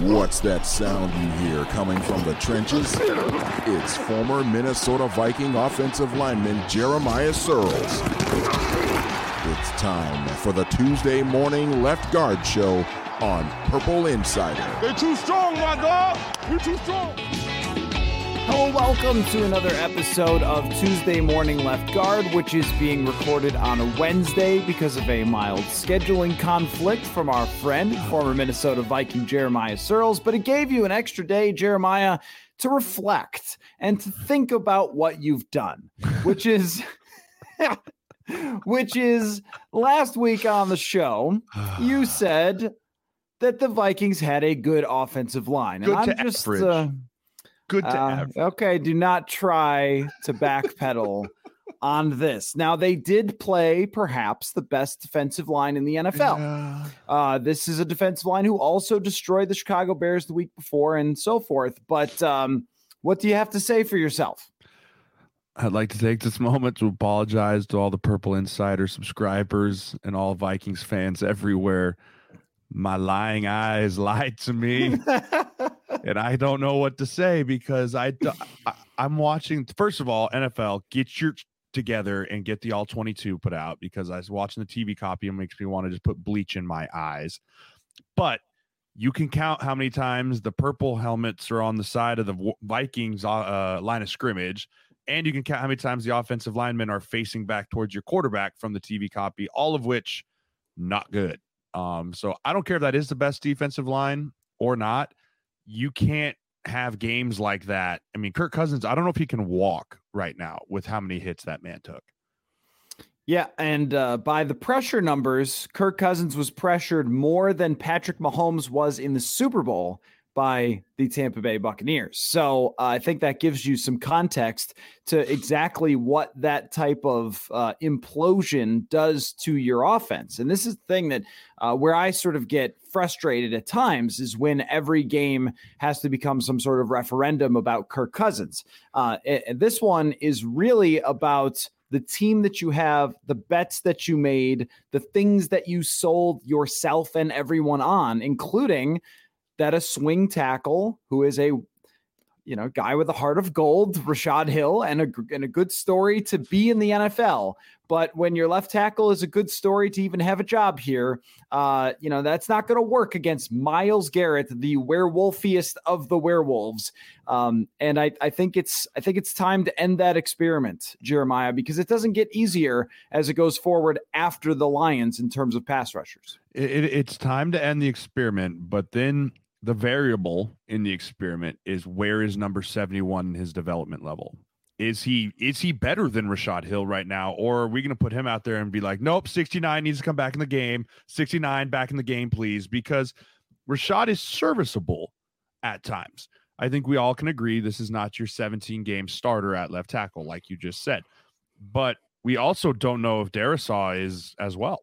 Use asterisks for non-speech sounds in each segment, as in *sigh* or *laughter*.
What's that sound you hear coming from the trenches? It's former Minnesota Viking offensive lineman Jeremiah Sirles. It's time for the Tuesday morning left guard show on Purple Insider. They're too strong, my dog. You're too strong. Hello, welcome to another episode of Tuesday Morning Left Guard, which is being recorded on a Wednesday because of a mild scheduling conflict from our friend, former Minnesota Viking Jeremiah Sirles. But it gave you an extra day, Jeremiah, to reflect and to think about what you've done, which is. *laughs* which is last week on the show, you said that the Vikings had a good offensive line. Good and to I'm just uh, Good to uh, average. okay, do not try to backpedal *laughs* on this. Now they did play perhaps the best defensive line in the NFL. Yeah. Uh, this is a defensive line who also destroyed the Chicago Bears the week before and so forth. But um, what do you have to say for yourself? I'd like to take this moment to apologize to all the Purple Insider subscribers and all Vikings fans everywhere. My lying eyes *laughs* lied to me, *laughs* *laughs* and I don't know what to say because I I'm watching. First of all, NFL, get your together and get the all 22 put out because I was watching the TV copy and makes me want to just put bleach in my eyes. But you can count how many times the purple helmets are on the side of the Vikings uh, uh, line of scrimmage, and you can count how many times the offensive linemen are facing back towards your quarterback from the TV copy, all of which not good. Um, so I don't care if that is the best defensive line or not. You can't have games like that. I mean, Kirk Cousins, I don't know if he can walk right now with how many hits that man took. Yeah, and uh, by the pressure numbers, Kirk Cousins was pressured more than Patrick Mahomes was in the Super Bowl by the Tampa Bay Buccaneers. So uh, I think that gives you some context to exactly what that type of uh, implosion does to your offense. And this is the thing that uh, where I sort of get frustrated at times is when every game has to become some sort of referendum about Kirk Cousins. Uh, and this one is really about the team that you have, the bets that you made, the things that you sold yourself and everyone on, including that a swing tackle who is a you know guy with a heart of gold, Rashod Hill, and a and a good story to be in the NFL. But when your left tackle is a good story to even have a job here, uh, you know that's not going to work against Myles Garrett, the werewolfiest of the werewolves. Um, and I, I think it's I think it's time to end that experiment, Jeremiah, because it doesn't get easier as it goes forward after the Lions in terms of pass rushers. It, it, it's time to end the experiment, but then the variable in the experiment is where is number 71 in his development level? Is he is he better than Rashod Hill right now? Or are we going to put him out there and be like, nope, 69 needs to come back in the game. 69 back in the game, please, because Rashod is serviceable at times. I think we all can agree this is not your 17 game starter at left tackle, like you just said. But we also don't know if Darrisaw is as well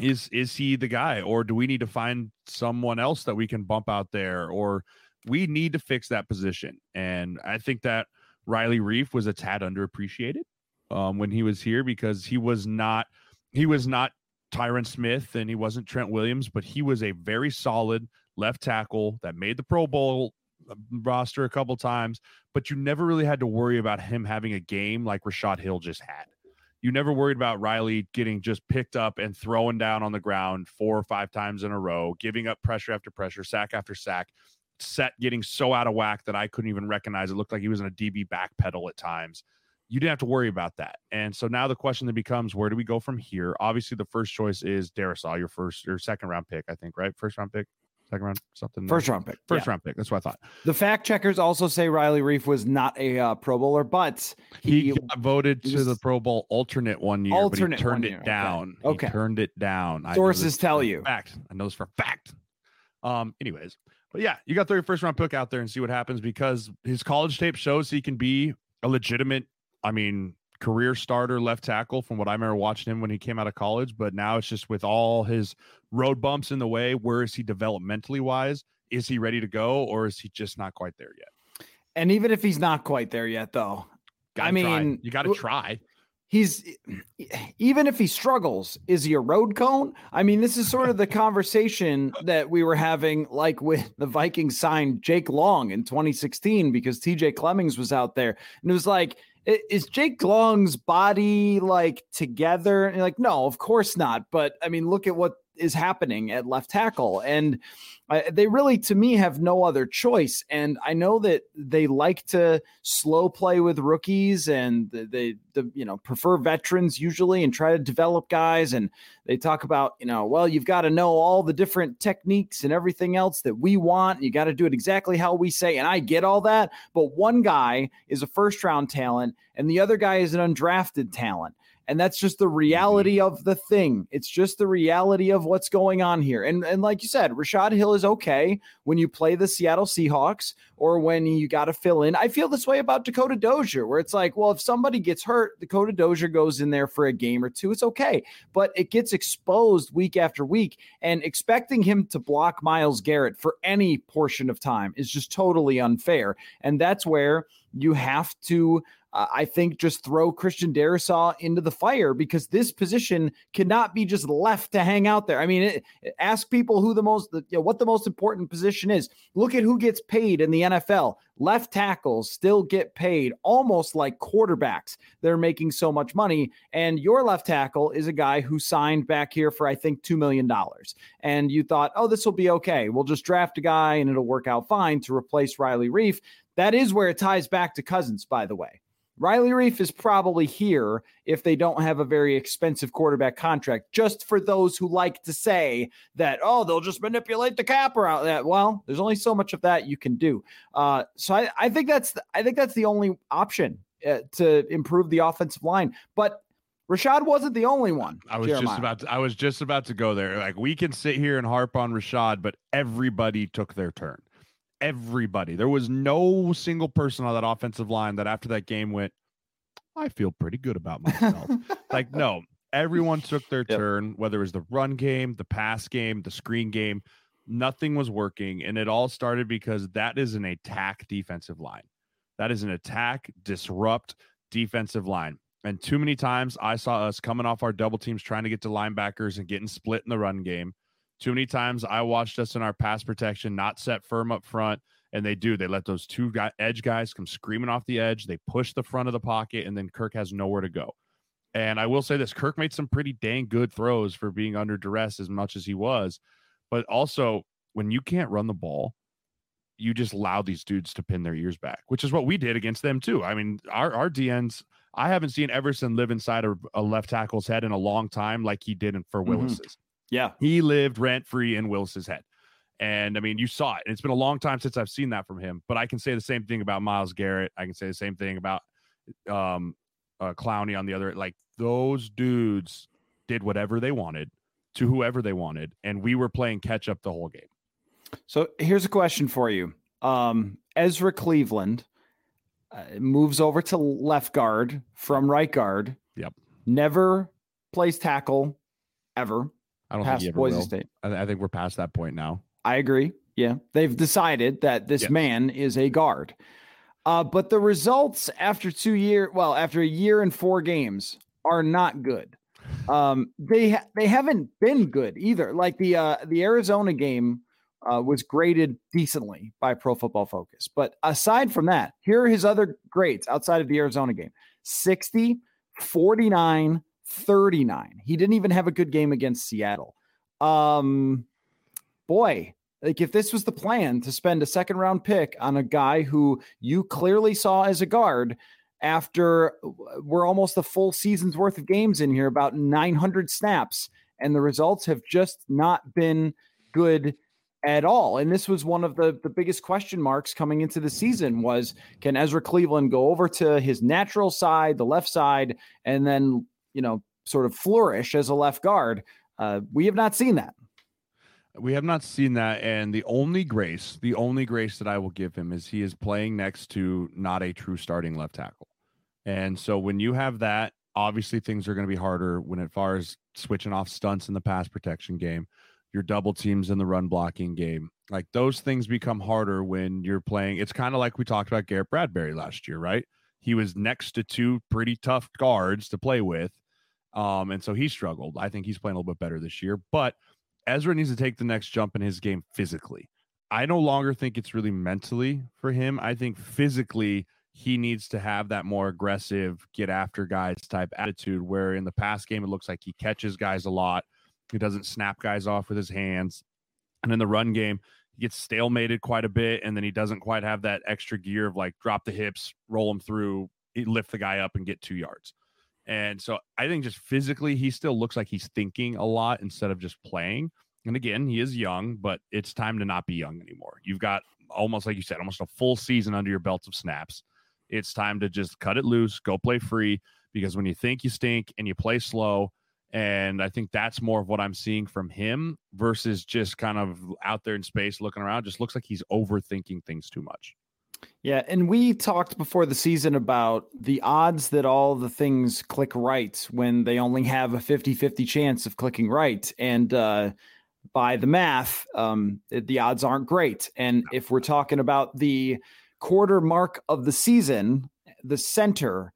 is is he the guy or do we need to find someone else that we can bump out there or we need to fix that position? And i think that riley reiff was a tad underappreciated um, when he was here because he was not he was not tyron smith and he wasn't trent williams but he was a very solid left tackle that made the pro bowl uh, roster a couple times but you never really had to worry about him having a game like rashod hill just had you never worried about Riley getting just picked up and thrown down on the ground four or five times in a row, giving up pressure after pressure, sack after sack, set getting so out of whack that I couldn't even recognize it. Looked like he was in a DB back pedal at times. You didn't have to worry about that. And so now the question that becomes where do we go from here? Obviously, the first choice is Darrisaw, your first or second round pick, I think, right? First round pick, second round, something. First round pick. First yeah. round pick. That's what I thought. The fact checkers also say Riley Reiff was not a uh, Pro Bowler, but He, he, voted he to the Pro Bowl alternate one year, Alternate turned it year, down. Okay. He turned it down. Sources tell you. Fact. I know this for a fact. Um, anyways, but yeah, you got the first round pick out there and see what happens because his college tape shows he can be a legitimate, I mean, career starter left tackle from what I remember watching him when he came out of college. But now it's just with all his road bumps in the way, where is he developmentally wise? Is he ready to go or is he just not quite there yet? And even if he's not quite there yet, though, Gotta I mean, try. you got to try he's even if he struggles is he a road cone i mean this is sort of the *laughs* conversation that we were having like with the vikings signed jake long in 2016 because tj clemmings was out there and it was like is jake long's body like together? And like no of course not. But i mean look at what is happening at left tackle and I, they really, to me, have no other choice. And I know that they like to slow play with rookies, and they, they, you know, prefer veterans usually, and try to develop guys. And they talk about, you know, well, you've got to know all the different techniques and everything else that we want. You got to do it exactly how we say. And I get all that, but one guy is a first round talent, and the other guy is an undrafted talent. And that's just the mm-hmm. reality of the thing. It's just the reality of what's going on here. And and like you said, Rashod Hill is okay when you play the Seattle Seahawks or when you got to fill in. I feel this way about Dakota Dozier, where it's like, well, if somebody gets hurt, Dakota Dozier goes in there for a game or two. It's okay. But it gets exposed week after week. And expecting him to block Myles Garrett for any portion of time is just totally unfair. And that's where you have to uh, I think just throw Christian Darrisaw into the fire because this position cannot be just left to hang out there. I mean, it, ask people who the most, you know, what the most important position is. Look at who gets paid in the NFL. Left tackles still get paid almost like quarterbacks. They're making so much money. And your left tackle is a guy who signed back here for, I think, $2 million. And you thought, oh, this will be okay. We'll just draft a guy and it'll work out fine to replace Riley Reiff. That is where it ties back to Cousins, by the way. Riley Reiff is probably here if they don't have a very expensive quarterback contract, just for those who like to say that, oh, they'll just manipulate the cap around that. Well, there's only so much of that you can do. Uh, so I, I think that's the, I think that's the only option uh, to improve the offensive line. But Rashod wasn't the only one. I was Jeremiah. just about to, I was just about to go there. Like we can sit here and harp on Rashod, but everybody took their turn everybody. There was no single person on that offensive line that after that game went, I feel pretty good about myself. *laughs* like, no, everyone took their yep. turn, whether it was the run game, the pass game, the screen game, nothing was working. And it all started because that is an attack defensive line. That is an attack, disrupt defensive line. And too many times I saw us coming off our double teams trying to get to linebackers and getting split in the run game. Too many times I watched us in our pass protection not set firm up front, and they do. They let those two guy, edge guys come screaming off the edge. They push the front of the pocket, and then Kirk has nowhere to go. And I will say this: Kirk made some pretty dang good throws for being under duress as much as he was, but also when you can't run the ball, you just allow these dudes to pin their ears back, which is what we did against them too. I mean, our our DNs. I haven't seen Everson live inside a, a left tackle's head in a long time, like he did in for mm-hmm. Willis's. Yeah. He lived rent free in Willis's head. And I mean, you saw it. And it's been a long time since I've seen that from him, but I can say the same thing about Myles Garrett. I can say the same thing about um, uh, Clowney on the other. Like those dudes did whatever they wanted to whoever they wanted, and we were playing catch up the whole game. So here's a question for you. Um, Ezra Cleveland uh, moves over to left guard from right guard. Yep. Never plays tackle ever. I don't think he ever Boise will. State. I, th- I, think we're past that point now. I agree. Yeah, they've decided that this yes. man is a guard. Uh, but the results after two year, well, after a year and four games, are not good. Um, they ha- they haven't been good either. Like the uh, the Arizona game uh, was graded decently by Pro Football Focus, but aside from that, here are his other grades outside of the Arizona game: 60, 49, 39. He didn't even have a good game against Seattle. Um, boy, like if this was the plan to spend a second round pick on a guy who you clearly saw as a guard after we're almost a full season's worth of games in here, about 900 snaps, and the results have just not been good at all. And this was one of the, the biggest question marks coming into the season was can Ezra Cleveland go over to his natural side, the left side, and then you know, sort of flourish as a left guard. Uh, we have not seen that. We have not seen that. And the only grace, the only grace that I will give him is he is playing next to not a true starting left tackle. And so when you have that, obviously things are going to be harder when as far as switching off stunts in the pass protection game, your double teams in the run blocking game. Like those things become harder when you're playing. It's kind of like we talked about Garrett Bradbury last year, right? He was next to two pretty tough guards to play with. Um, and so he struggled. I think he's playing a little bit better this year, but Ezra needs to take the next jump in his game physically. I no longer think it's really mentally for him. I think physically he needs to have that more aggressive, get after guys type attitude where in the past game it looks like he catches guys a lot. He doesn't snap guys off with his hands. And in the run game, he gets stalemated quite a bit and then he doesn't quite have that extra gear of like drop the hips, roll him through, lift the guy up and get 2 yards. And so I think just physically, he still looks like he's thinking a lot instead of just playing. And again, he is young, but it's time to not be young anymore. You've got almost like you said, almost a full season under your belts of snaps. It's time to just cut it loose, go play free, because when you think you stink and you play slow, and I think that's more of what I'm seeing from him versus just kind of out there in space looking around. Just looks like he's overthinking things too much. Yeah, and we talked before the season about the odds that all the things click right when they only have a 50-50 chance of clicking right. And uh, by the math, um, the odds aren't great. And if we're talking about the quarter mark of the season, the center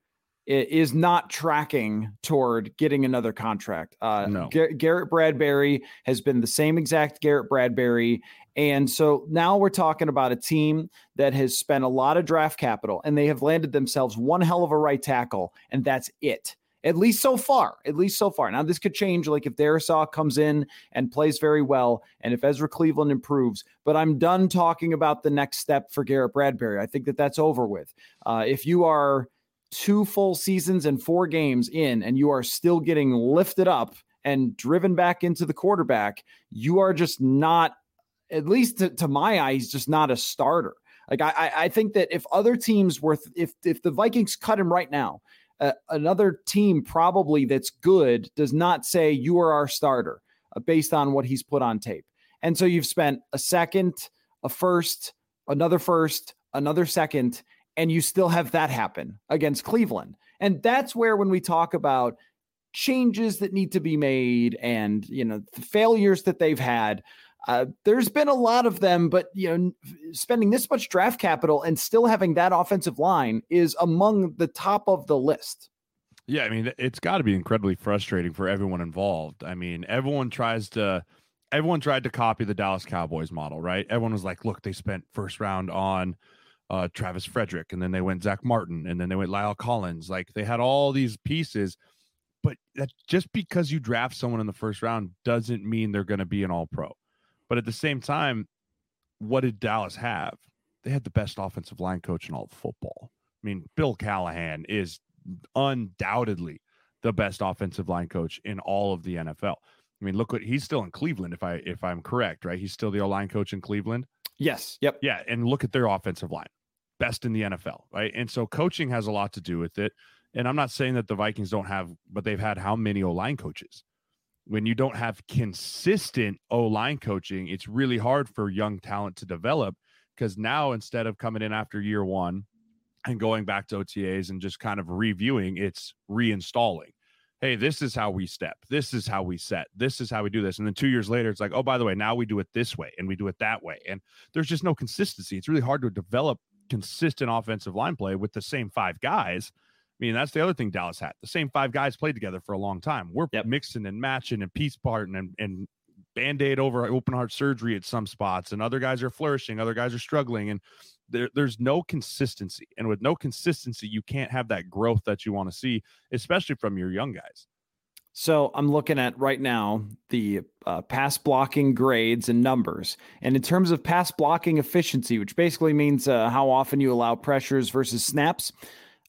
is not tracking toward getting another contract. Uh, no. Garrett Bradbury has been the same exact Garrett Bradbury. And so now we're talking about a team that has spent a lot of draft capital and they have landed themselves one hell of a right tackle, and that's it. At least so far. At least so far. Now this could change, like if Darrisaw comes in and plays very well, and if Ezra Cleveland improves. But I'm done talking about the next step for Garrett Bradbury. I think that that's over with. Uh, if you are two full seasons and four games in, and you are still getting lifted up and driven back into the quarterback, you are just not, at least to, to my eyes, just not a starter. Like I, I think that if other teams were, if if the Vikings cut him right now, uh, another team probably that's good does not say you are our starter uh, based on what he's put on tape. And so you've spent a second, a first, another first, another second, and you still have that happen against Cleveland. And that's where when we talk about changes that need to be made and you know the failures that they've had uh, there's been a lot of them but you know spending this much draft capital and still having that offensive line is among the top of the list yeah i mean it's got to be incredibly frustrating for everyone involved i mean everyone tries to everyone tried to copy the dallas cowboys model right everyone was like look they spent first round on uh, Travis Frederick, and then they went Zack Martin, and then they went La'el Collins. Like they had all these pieces, but that just because you draft someone in the first round doesn't mean they're going to be an All Pro. But at the same time, what did Dallas have? They had the best offensive line coach in all of football. I mean, Bill Callahan is undoubtedly the best offensive line coach in all of the NFL. I mean, look what he's still in Cleveland. If I if I'm correct, right? He's still the O line coach in Cleveland. Yes. Yep. Yeah, and look at their offensive line best in the NFL, right? And so coaching has a lot to do with it. And I'm not saying that the Vikings don't have, but they've had how many O line coaches? When you don't have consistent O line coaching, it's really hard for young talent to develop because now instead of coming in after year one and going back to OTAs and just kind of reviewing, it's reinstalling. Hey, this is how we step. This is how we set. This is how we do this. And then two years later, it's like, oh, by the way, now we do it this way and we do it that way. And there's just no consistency. It's really hard to develop consistent offensive line play with the same five guys. I mean, that's the other thing Dallas had. The same five guys played together for a long time. We're yep. mixing and matching and piece parting and, and band aid over open heart surgery at some spots. And other guys are flourishing, other guys are struggling. And there, there's no consistency. And with no consistency, you can't have that growth that you want to see, especially from your young guys. So I'm looking at right now the uh, pass blocking grades and numbers. And in terms of pass blocking efficiency, which basically means uh, how often you allow pressures versus snaps,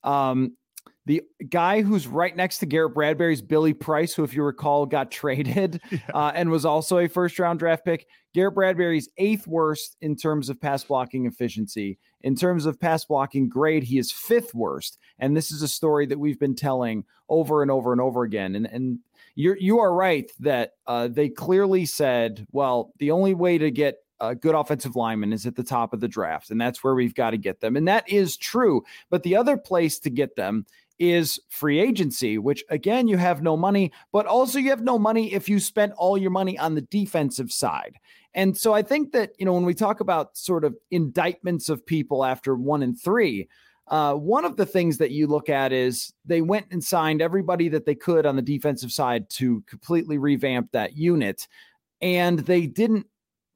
um, the guy who's right next to Garrett Bradbury is Billy Price, who, if you recall, got *laughs* traded *laughs* yeah. uh, and was also a first round draft pick. Garrett Bradbury's eighth worst in terms of pass blocking efficiency. In terms of pass blocking grade, he is fifth worst. And this is a story that we've been telling over and over and over again. And, and you're, you are right that uh, they clearly said, well, the only way to get a good offensive lineman is at the top of the draft, and that's where we've got to get them. And that is true. But the other place to get them is free agency, which again, you have no money, but also you have no money if you spent all your money on the defensive side. And so I think that, you know, when we talk about sort of indictments of people after one and three, uh, one of the things that you look at is they went and signed everybody that they could on the defensive side to completely revamp that unit. And they didn't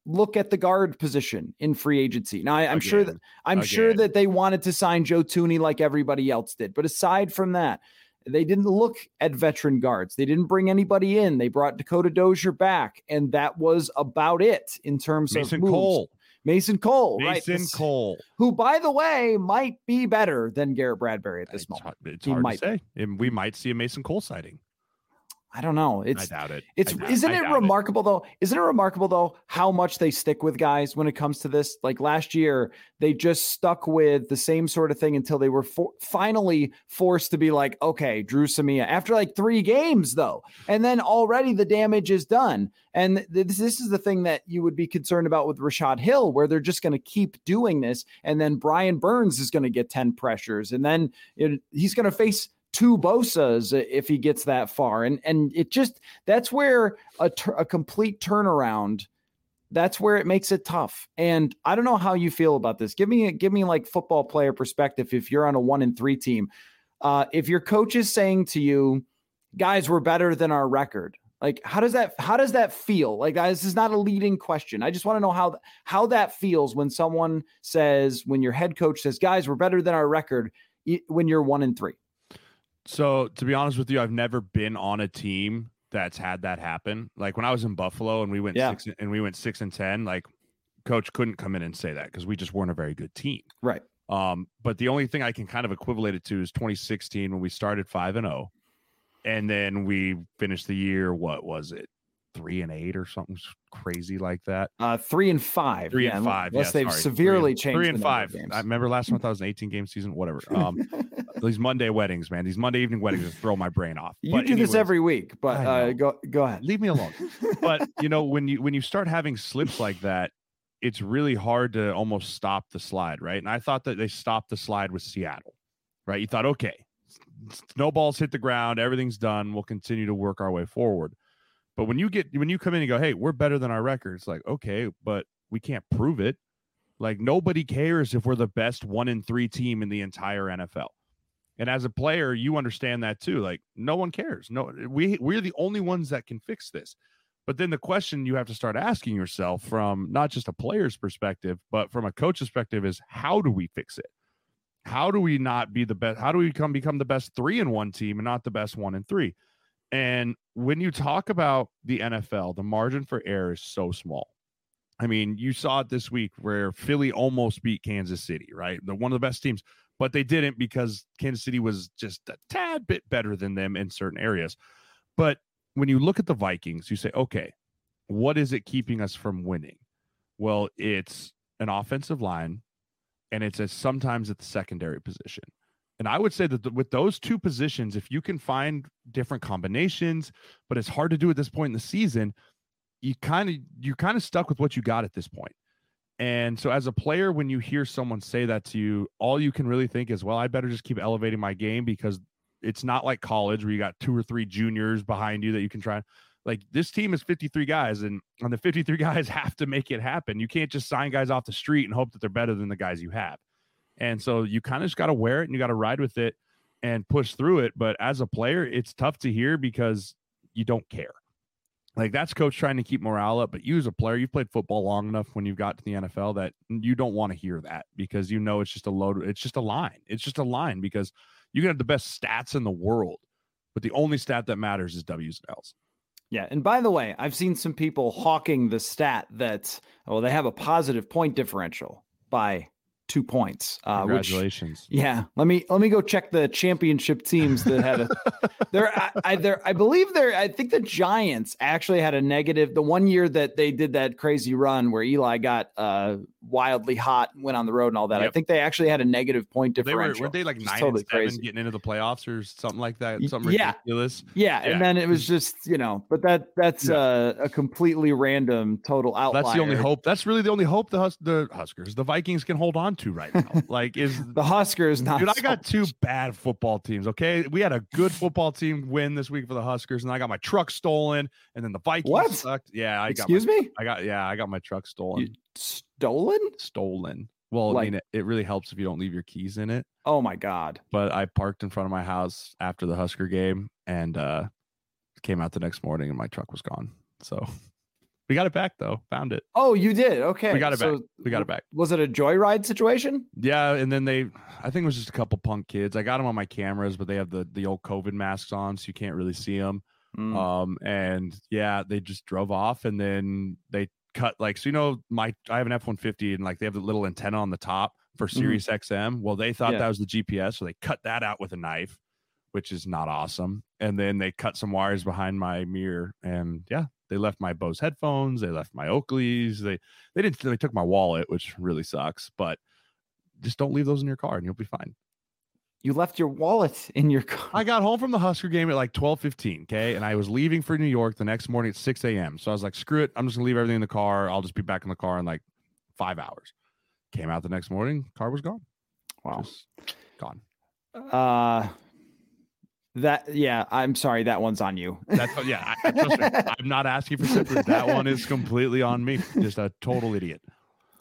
look at the guard position in free agency. Now I, am sure that I'm Again. sure that they wanted to sign Joe Thuney like everybody else did. But aside from that, they didn't look at veteran guards. They didn't bring anybody in. They brought Dakota Dozier back, and that was about it in terms Mason of moves. Cole. Mason Cole, Mason right? Cole, who, by the way, might be better than Garrett Bradbury at this it's moment. it's hard might. to say. And we might see a Mason Cole sighting. I don't know. It's I doubt it. It's doubt, isn't it remarkable it. though? Isn't it remarkable though how much they stick with guys when it comes to this? Like last year, they just stuck with the same sort of thing until they were for- finally forced to be like, okay, Dru Samia after like three games though, and then already the damage is done. And this, this is the thing that you would be concerned about with Rashod Hill, where they're just going to keep doing this, and then Brian Burns is going to get ten pressures, and then it, he's going to face two Bosa's if he gets that far. And and it just that's where a, a complete turnaround. That's where it makes it tough. And I don't know how you feel about this. Give me a, give me like football player perspective. If you're on a one and three team, uh, if your coach is saying to you, "Guys, we're better than our record," like how does that how does that feel? Like this is not a leading question. I just want to know how how that feels when someone says when your head coach says, "Guys, we're better than our record," when you're one and three. So to be honest with you, I've never been on a team that's had that happen. Like when I was in Buffalo and we went yeah. six and we went six and ten, like coach couldn't come in and say that because we just weren't a very good team. Right. Um, but the only thing I can kind of equivalent it to is 2016 when we started five and zero, oh, and then we finished the year. What was it? Three and eight or something crazy like that. Uh, three and five. Three yeah, and five. Unless yeah, they've sorry. severely three changed. Three and five. I remember last month I was an 18 game season. Whatever. *laughs* Um, these Monday weddings, man. These Monday evening weddings just throw my brain off. You but do anyways, this every week, but uh, go go ahead. Leave me alone. but *laughs* you know when you when you start having slips like that, it's really hard to almost stop the slide, right? And I thought that they stopped the slide with Seattle, right? You thought, okay, snowballs hit the ground, everything's done. We'll continue to work our way forward. But when you get when you come in and go, hey, we're better than our record, it's like, okay, but we can't prove it. Like nobody cares if we're the best one in three team in the entire NFL. And as a player, you understand that too. Like no one cares. No, we we're the only ones that can fix this. But then the question you have to start asking yourself from not just a player's perspective, but from a coach's perspective is how do we fix it? How do we not be the best? How do we become become the best three in one team and not the best one in three? And when you talk about the NFL, the margin for error is so small. I mean, you saw it this week where Philly almost beat Kansas City, right? They're one of the best teams, but they didn't because Kansas City was just a tad bit better than them in certain areas. But when you look at the Vikings, you say, okay, what is it keeping us from winning? Well, it's an offensive line and it's a, sometimes at the secondary position. And I would say that with those two positions, if you can find different combinations, but it's hard to do at this point in the season, you kind of you're kind of stuck with what you got at this point. And so as a player, when you hear someone say that to you, all you can really think is, well, I better just keep elevating my game because it's not like college where you got two or three juniors behind you that you can try. Like this team is 53 guys, and, and the 53 *laughs* guys have to make it happen. You can't just sign guys off the street and hope that they're better than the guys you have. And so you kind of just got to wear it and you got to ride with it and push through it. But as a player, it's tough to hear because you don't care. Like that's coach trying to keep morale up, but you as a player, you've played football long enough when you've got to the NFL that you don't want to hear that because you know it's just a load. It's just a line. It's just a line because you can have the best stats in the world, but the only stat that matters is W's and L's. Yeah, and by the way, I've seen some people hawking the stat that oh they have a positive point differential by two points. Uh, which Congratulations. yeah, let me let me go check the championship teams that had a. *laughs* there, I, I there I believe there. I think the Giants actually had a negative. The one year that they did that crazy run where Eli got uh wildly hot, and went on the road and all that. I think they actually had a negative point they were differential. weren't they like nine totally and seven crazy. getting into the playoffs or something like that? Something yeah. ridiculous. Yeah, Yeah. and then it was just you know, but that that's Yeah. uh, a completely random total outlier. That's the only hope. That's really the only hope the Hus- the Huskers, the Vikings can hold on to right now. *laughs* like is The Huskers not. Dude, I so got two bad football teams. Okay, we had a good football team win this week for the Huskers, and I got my truck stolen, and then the Vikings What? sucked. Yeah, I Excuse got. my, me, I got. Yeah, I got my truck stolen. You- stolen? stolen. Well, Like- I mean, it, it really helps if you don't leave your keys in it. Oh my god! But I parked in front of my house after the Husker game, and uh came out the next morning, and my truck was gone. So *laughs* we got it back though. Found it. Oh, you did. Okay, We got it so back. We got it back. Was it a joyride situation? Yeah, and then they, I think it was just a couple punk kids. I got them on my cameras, but they have the the old COVID masks on, so you can't really see them. Mm. Um, and yeah, they just drove off, and then they cut like so. You know, my I have an F one fifty, and like they have the little antenna on the top for Sirius XM. Well, they thought Mm-hmm. Yeah. that was the GPS, so they cut that out with a knife, which is not awesome. And then they cut some wires behind my mirror, and yeah, they left my Bose headphones, they left my Oakleys, they they didn't they took my wallet, which really sucks, but just don't leave those in your car and you'll be fine. You left your wallet *laughs* in your car. I got home from the Husker game at like twelve fifteen, okay, and I was leaving for New York the next morning at six a.m. So I was like, "Screw it, I'm just gonna leave everything in the car. I'll just be back in the car in like five hours." Came out the next morning, car was gone. Wow. Just gone. Uh, that yeah. I'm sorry. That one's on you. That's yeah. I, I- trust me, *laughs* I'm not asking for sympathy. That one is completely on me. Just a total idiot.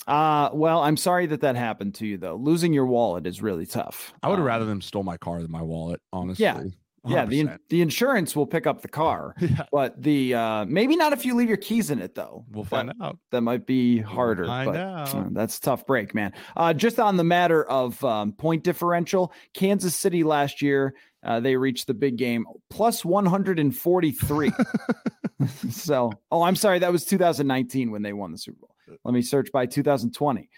Uh, well, I'm sorry that that happened to you though. Losing your wallet is really tough. I would have Um, rather them stole my car than my wallet. Honestly. Yeah. Yeah, the 100%. the insurance will pick up the car, *laughs* yeah. but the uh maybe not if you leave your keys in it though. We'll That- find out. that might be harder. find but, out. uh, that's a tough break, man. Uh, just on the matter of um, point differential, Kansas City last year uh, they reached the big game plus 143. *laughs* *laughs* so, oh, I'm sorry, that was 2019 when they won the Super Bowl. Let me search by 2020.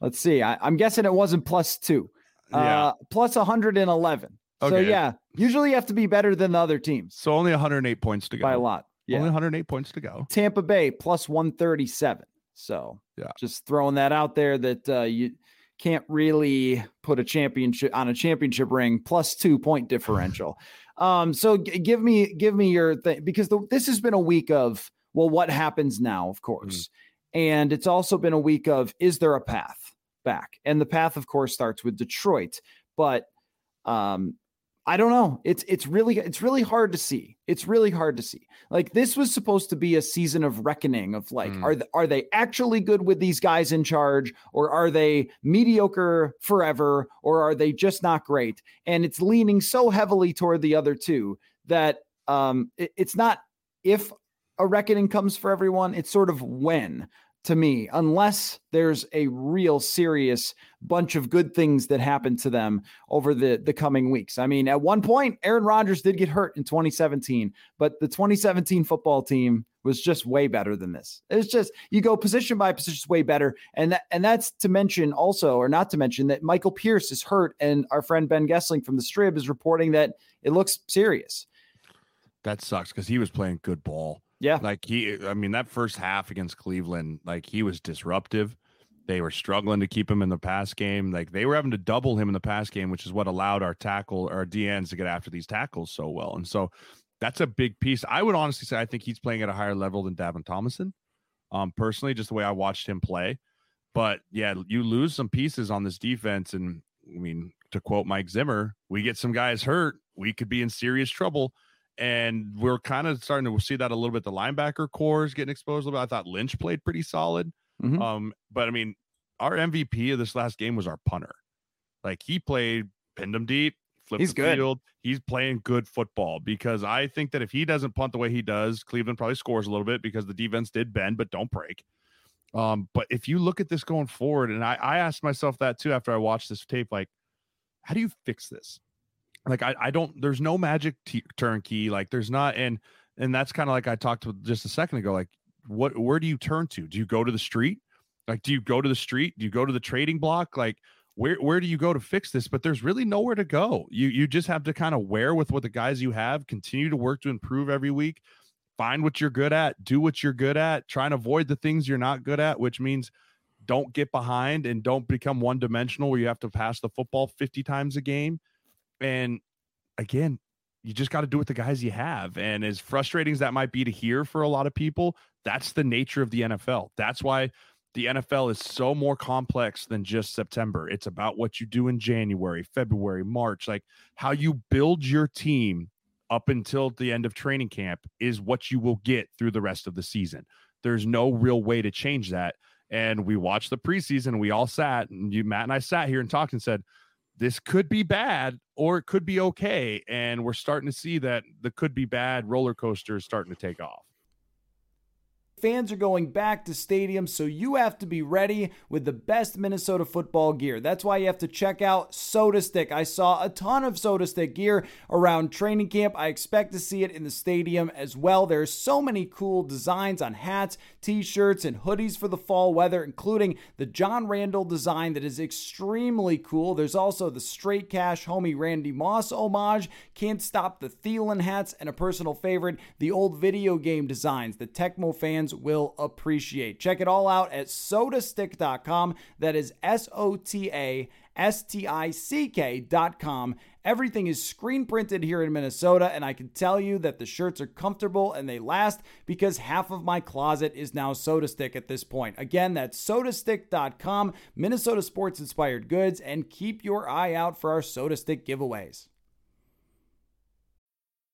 Let's see. I, I'm guessing it wasn't plus two. Yeah. Uh, plus 111. So yeah, usually you have to be better than the other teams So only 108 points to go. by a lot. Yeah. Only 108 points to go. Tampa Bay plus 137. So Yeah. just throwing that out there that uh, you can't really put a championship on a championship ring plus two point differential. *laughs* um, so g- give me give me your thing because the, this has been a week of well, what happens now, of course, and it's also been a week of is there a path back? And the path, of course, starts with Detroit, but um, I don't know. It's it's really it's really hard to see. It's really hard to see. Like this was supposed to be a season of reckoning of like Mm. are th- are they actually good with these guys in charge or are they mediocre forever or are they just not great? And it's leaning so heavily toward the other two that um it- it's not if a reckoning comes for everyone, it's sort of when to me, unless there's a real serious bunch of good things that happen to them over the the coming weeks. I mean, at one point, Aaron Rodgers did get hurt in 2017, but the 2017 football team was just way better than this. It's just you go position by position, way better, and that and that's to mention also, or not to mention that Michael Pierce is hurt, and our friend Ben Goessling from the Strib is reporting that it looks serious. That sucks because he was playing good ball. Yeah, Like he, I mean, that first half against Cleveland, like he was disruptive. They were struggling to keep him in the pass game. Like they were having to double him in the pass game, which is what allowed our tackle, our DNs to get after these tackles so well. And so that's a big piece. I would honestly say I think he's playing at a higher level than Dalvin Tomlinson. Um, personally, just the way I watched him play. But yeah, you lose some pieces on this defense. And I mean, to quote Mike Zimmer, we get some guys hurt, we could be in serious trouble and we're kind of starting to see that a little bit. The linebacker corps is getting exposed a little bit. I thought Lynch played pretty solid. Mhm. Um, but I mean, our MVP of this last game was our punter. Like he played, pinned him deep, flipped He's the good. field. He's playing good football because I think that if he doesn't punt the way he does, Cleveland probably scores a little bit because the defense did bend, but don't break. Um, but if you look at this going forward, and I, I asked myself that too after I watched this tape, like, how do you fix this? Like, I, I don't, there's no magic t- turnkey. Like, there's not, and, and that's kind of like I talked to just a second ago. Like, what, where do you turn to? Do you go to the street? Like, do you go to the street? Do you go to the trading block? Like, where where do you go to fix this? But there's really nowhere to go. You you just have to kind of wear with what the guys you have, continue to work to improve every week, find what you're good at, do what you're good at, try and avoid the things you're not good at, which means don't get behind and don't become one dimensional where you have to pass the football 50 times a game. And again, you just got to do with the guys you have. And as frustrating as that might be to hear for a lot of people, that's the nature of the NFL. That's why the NFL is so more complex than just September. It's about what you do in January, February, March, like how you build your team up until the end of training camp is what you will get through the rest of the season. There's no real way to change that. And we watched the preseason, we all sat and you, Matt and I sat here and talked and said, this could be bad or it could be okay. And we're starting to see that the could be bad roller coaster is starting to take off. Fans are going back to stadiums, so you have to be ready with the best Minnesota football gear. That's why you have to check out SotaStick. I saw a ton of SotaStick gear around training camp. I expect to see it in the stadium as well. There's so many cool designs on hats, t-shirts, and hoodies for the fall weather, including the John Randle design that is extremely cool. There's also the Straight Cash homie Randy Moss homage, Can't Stop the Thielen hats, and a personal favorite, the old video game designs that Tecmo fans will appreciate. Check it all out at sotastick.com. That is S O T A S T I C K.com. Everything is screen printed here in Minnesota, and I can tell you that the shirts are comfortable and they last because half of my closet is now SotaStick at this point. Again, that's sotastick.com, Minnesota sports inspired goods, and keep your eye out for our SotaStick giveaways.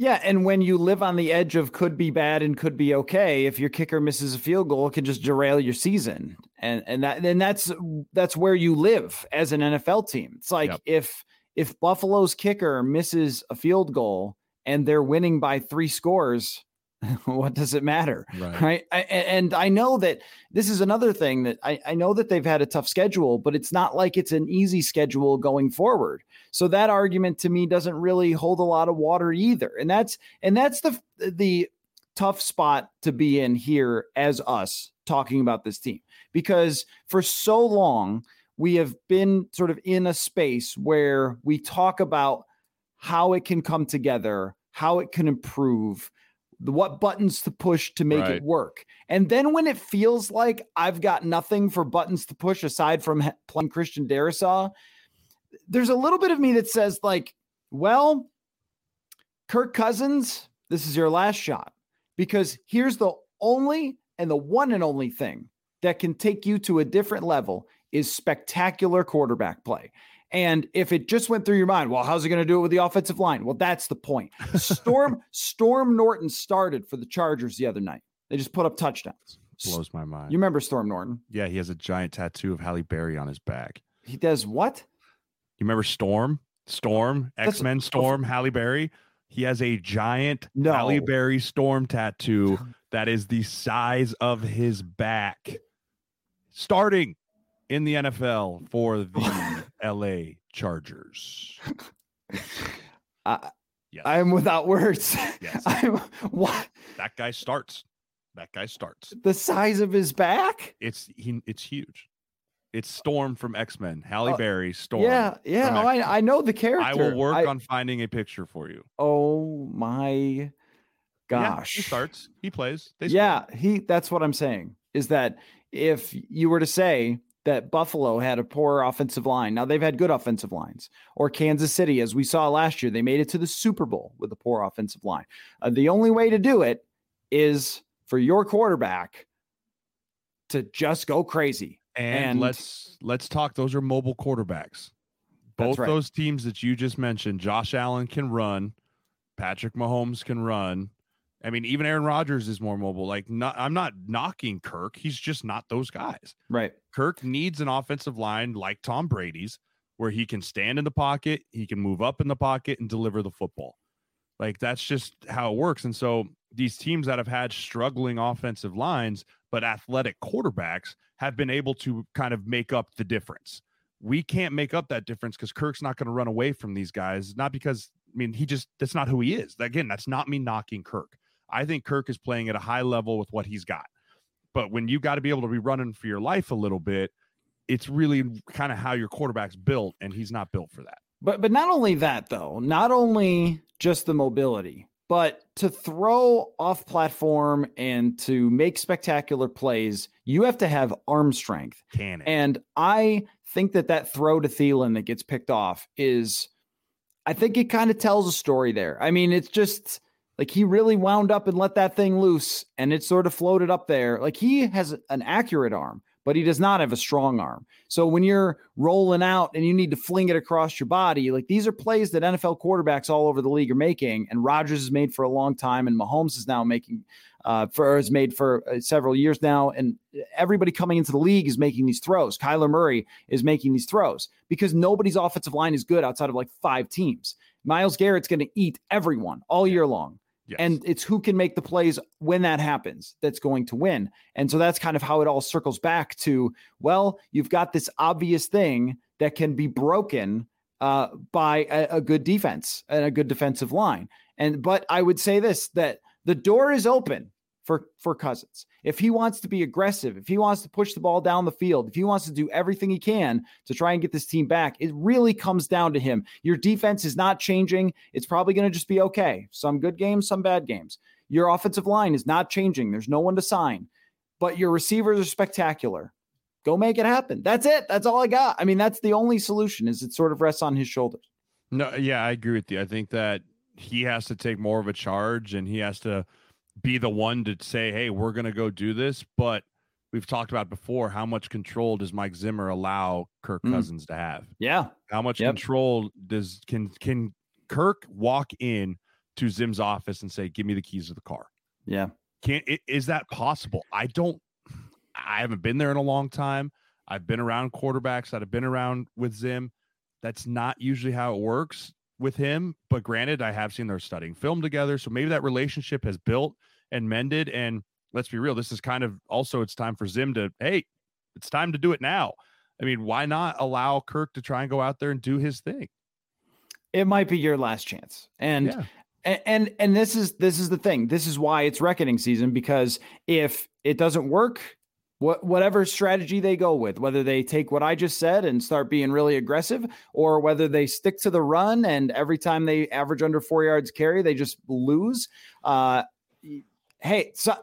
Yeah, and when you live on the edge of could be bad and could be okay, if your kicker misses a field goal, it can just derail your season. And and that and that's that's where you live as an NFL team. It's like yep. if if Buffalo's kicker misses a field goal and they're winning by 3 scores, *laughs* what does it matter? Right. right? I, and I know that this is another thing that I, I know that they've had a tough schedule, but it's not like it's an easy schedule going forward. So that argument to me doesn't really hold a lot of water either. And that's and that's the the tough spot to be in here as us talking about this team because for so long we have been sort of in a space where we talk about how it can come together, how it can improve, what buttons to push to make right. it work. And then when it feels like I've got nothing for buttons to push aside from playing Christian Darrisaw, there's a little bit of me that says like, well, Kirk Cousins, this is your last shot because here's the only and the one and only thing that can take you to a different level is spectacular quarterback play. And if it just went through your mind, well, how's he going to do it with the offensive line? Well, that's the point. *laughs* Storm Storm Norton started for the Chargers the other night. They just put up touchdowns. Blows my mind. You remember Storm Norton? Yeah, he has a giant tattoo of Halle Berry on his back. He does what? You remember Storm? Storm, X Men Storm, Halle Berry. He has a giant no. Halle Berry Storm tattoo that is the size of his back. Starting in the NFL for the *laughs* LA Chargers. I, yes. I'm without words. Yes. *laughs* I'm what that guy starts. That guy starts. The size of his back? It's he it's huge. It's Storm from X Men. Halle uh, Berry, Storm. Yeah, yeah. Oh, I, I know the character. I will work I, on finding a picture for you. Oh my gosh! Yeah, he starts. He plays. yeah, he. That's what I'm saying. Is that if you were to say that Buffalo had a poor offensive line. Now they've had good offensive lines. Or Kansas City, as we saw last year, they made it to the Super Bowl with a poor offensive line. Uh, the only way to do it is for your quarterback to just go crazy. And, and let's let's talk. Those are mobile quarterbacks. Both right. those teams that you just mentioned, Josh Allen can run, Patrick Mahomes can run, I mean, even Aaron Rodgers is more mobile. Like, not, I'm not knocking Kirk. He's just not those guys. Right. Kirk needs an offensive line like Tom Brady's, where he can stand in the pocket, he can move up in the pocket and deliver the football. Like that's just how it works. And so these teams that have had struggling offensive lines but athletic quarterbacks have been able to kind of make up the difference. We can't make up that difference because Kirk's not going to run away from these guys. Not because I mean he just that's not who he is. Again, that's not me knocking Kirk. I think Kirk is playing at a high level with what he's got. But when you got to be able to be running for your life a little bit, it's really kind of how your quarterback's built, and he's not built for that. But but not only that though, not only just the mobility, but to throw off platform and to make spectacular plays, you have to have arm strength. Can? And I think that that throw to Thielen that gets picked off is, I think it kind of tells a story there. I mean, it's just like he really wound up and let that thing loose and it sort of floated up there. Like he has an accurate arm, but he does not have a strong arm. So when you're rolling out and you need to fling it across your body, like these are plays that NFL quarterbacks all over the league are making, and Rodgers has made for a long time, and Mahomes is now making uh, for has made for uh, several years now, and everybody coming into the league is making these throws. Kyler Murray is making these throws because nobody's offensive line is good outside of like five teams. Myles Garrett's going to eat everyone all year long. Yes. And it's who can make the plays when that happens that's going to win. And so that's kind of how it all circles back to well, you've got this obvious thing that can be broken uh, by a, a good defense and a good defensive line. And but I would say this that the door is open for for Cousins. If he wants to be aggressive, if he wants to push the ball down the field, if he wants to do everything he can to try and get this team back, it really comes down to him. Your defense is not changing. It's probably going to just be okay. Some good games, some bad games. Your offensive line is not changing. There's no one to sign. But your receivers are spectacular. Go make it happen. That's it. That's all I got. I mean, that's the only solution is it sort of rests on his shoulders. No, yeah, I agree with you. I think that he has to take more of a charge and he has to – be the one to say, "Hey, we're going to go do this." But we've talked about before how much control does Mike Zimmer allow Kirk mm. Cousins to have? Yeah. How much yep. control does can can Kirk walk in to Zim's office and say, "Give me the keys to the car"? Yeah. Can is that possible? I don't. I haven't been there in a long time. I've been around quarterbacks that have been around with Zim. That's not usually how it works with him. But granted, I have seen they're studying film together. So maybe that relationship has built and mended. And let's be real, this is kind of also it's time for Zim to, hey, it's time to do it now. I mean, why not allow Kirk to try and go out there and do his thing? It might be your last chance. And yeah. and, and and this is this is the thing. This is why it's reckoning season because if it doesn't work, what whatever strategy they go with, whether they take what I just said and start being really aggressive, or whether they stick to the run and every time they average under four yards carry, they just lose. Uh, hey, so,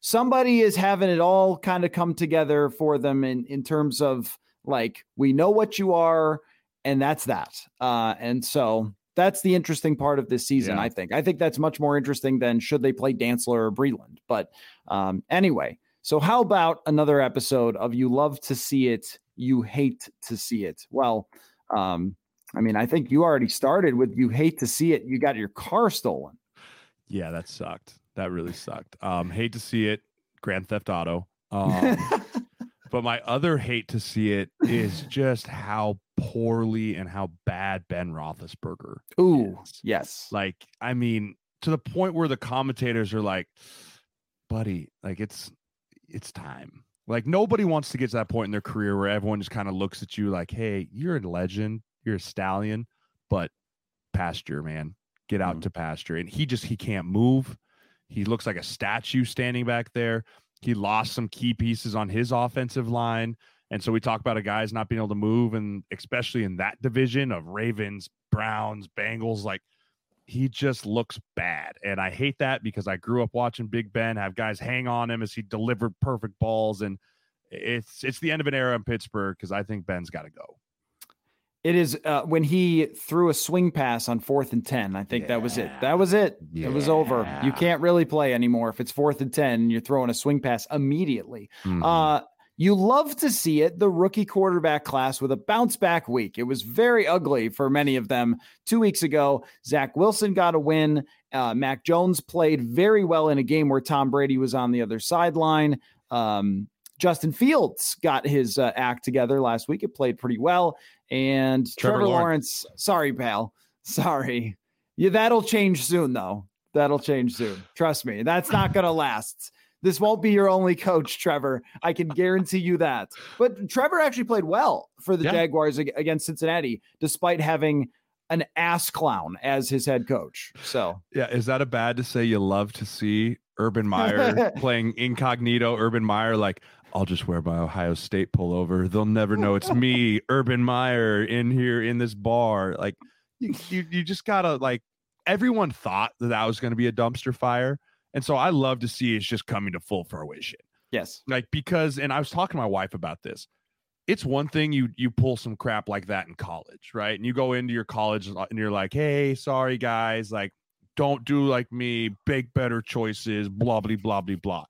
somebody is having it all kind of come together for them in in terms of like we know what you are, and that's that. Uh, and so that's the interesting part of this season. Yeah. I think. I think that's much more interesting than should they play Dantzler or Breeland. But um, anyway. So, how about another episode of You Love to See It, You Hate to See It? Well, um, I mean, I think you already started with You Hate to See It. You got your car stolen. Yeah, that sucked. That really sucked. Um, hate to see it, Grand Theft Auto. Um, *laughs* but my other hate to see it is just how poorly and how bad Ben Roethlisberger. Ooh, is. yes. Like, I mean, to the point where the commentators are like, buddy, like it's it's time. Like nobody wants to get to that point in their career where everyone just kind of looks at you like, "Hey, you're a legend, you're a stallion, but pasture, man, get out mm-hmm. to pasture." And he just he can't move. He looks like a statue standing back there. He lost some key pieces on his offensive line. And so we talk about a guy's not being able to move, and especially in that division of Ravens, Browns, Bengals, like he just looks bad. And I hate that because I grew up watching Big Ben have guys hang on him as he delivered perfect balls. And it's it's the end of an era in Pittsburgh because I think Ben's got to go. It is uh, when he threw a swing pass on fourth and 10. I think yeah. that was it. That was it. Yeah. It was over. You can't really play anymore if it's fourth and 10 you're throwing a swing pass immediately. Mm-hmm. Uh, You love to see it, the rookie quarterback class with a bounce back week. It was very ugly for many of them two weeks ago. Zach Wilson got a win. Uh, Mac Jones played very well in a game where Tom Brady was on the other sideline. Um, Justin Fields got his uh, act together last week. It played pretty well. And Trevor, Trevor Lawrence, Lawrence, sorry, pal. Sorry. Yeah, that'll change soon, though. That'll change soon. Trust me. That's not going to last. This won't be your only coach, Trevor. I can guarantee you that. But Trevor actually played well for the yeah. Jaguars against Cincinnati, despite having an ass clown as his head coach. So, yeah, is that a bad to say you love to see Urban Meyer *laughs* playing incognito? Urban Meyer, like, I'll just wear my Ohio State pullover. They'll never know it's me, *laughs* Urban Meyer, in here in this bar. Like, you, you, you just gotta like. Everyone thought that that was going to be a dumpster fire and so I love to see it's just coming to full fruition. Yes. Like because and I was talking to my wife about this. It's one thing you you pull some crap like that in college, right? And you go into your college and uh, you're like, "Hey, sorry guys, like don't do like me, big better choices, blah blah blah blah blah."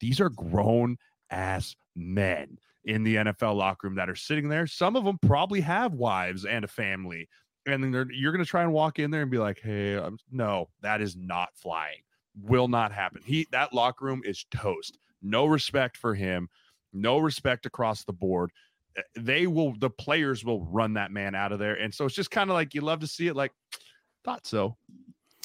These are grown ass men in the NFL locker room that are sitting there. Some of them probably have wives and a family. And then you're going to try and walk in there and be like, "Hey, I'm, no, that is not flying." Will not happen. He that locker room is toast. No respect for him. No respect across the board. Eh, they will the players will run that man out of there. And so it's just kind of like you love to see it like thought so.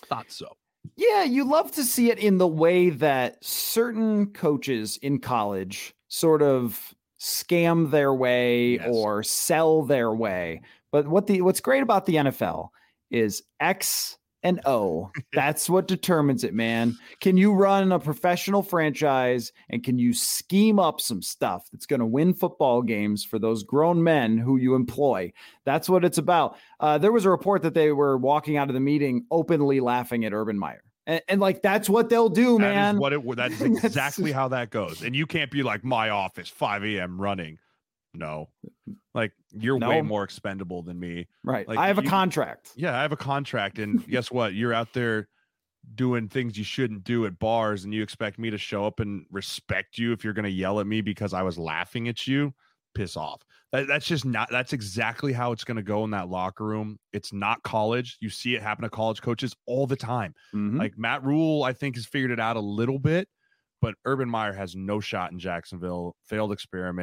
Thought so. Yeah, you love to see it in the way that certain coaches in college sort of scam their way yes. or sell their way. But what the what's great about the NFL is X and O. That's what determines it, man. Can you run a professional franchise and can you scheme up some stuff that's going to win football games for those grown men who you employ? That's what it's about. Uh, there was a report that they were walking out of the meeting openly laughing at Urban Meyer. And, and like that's what they'll do, that man. what it *laughs* that's exactly how that goes. And you can't be like my office, 5 a.m. running. No. Like you're no. way more expendable than me. Right. Like I have you, a contract. Yeah, I have a contract. And *laughs* guess what? You're out there doing things you shouldn't do at bars and you expect me to show up and respect you if you're going to yell at me because I was laughing at you. Piss off. That, that's just not, that's exactly how it's going to go in that locker room. It's not college. You see it happen to college coaches all the time. Mm-hmm. Like Matt Rhule, I think, has figured it out a little bit, but Urban Meyer has no shot in Jacksonville. Failed experiment.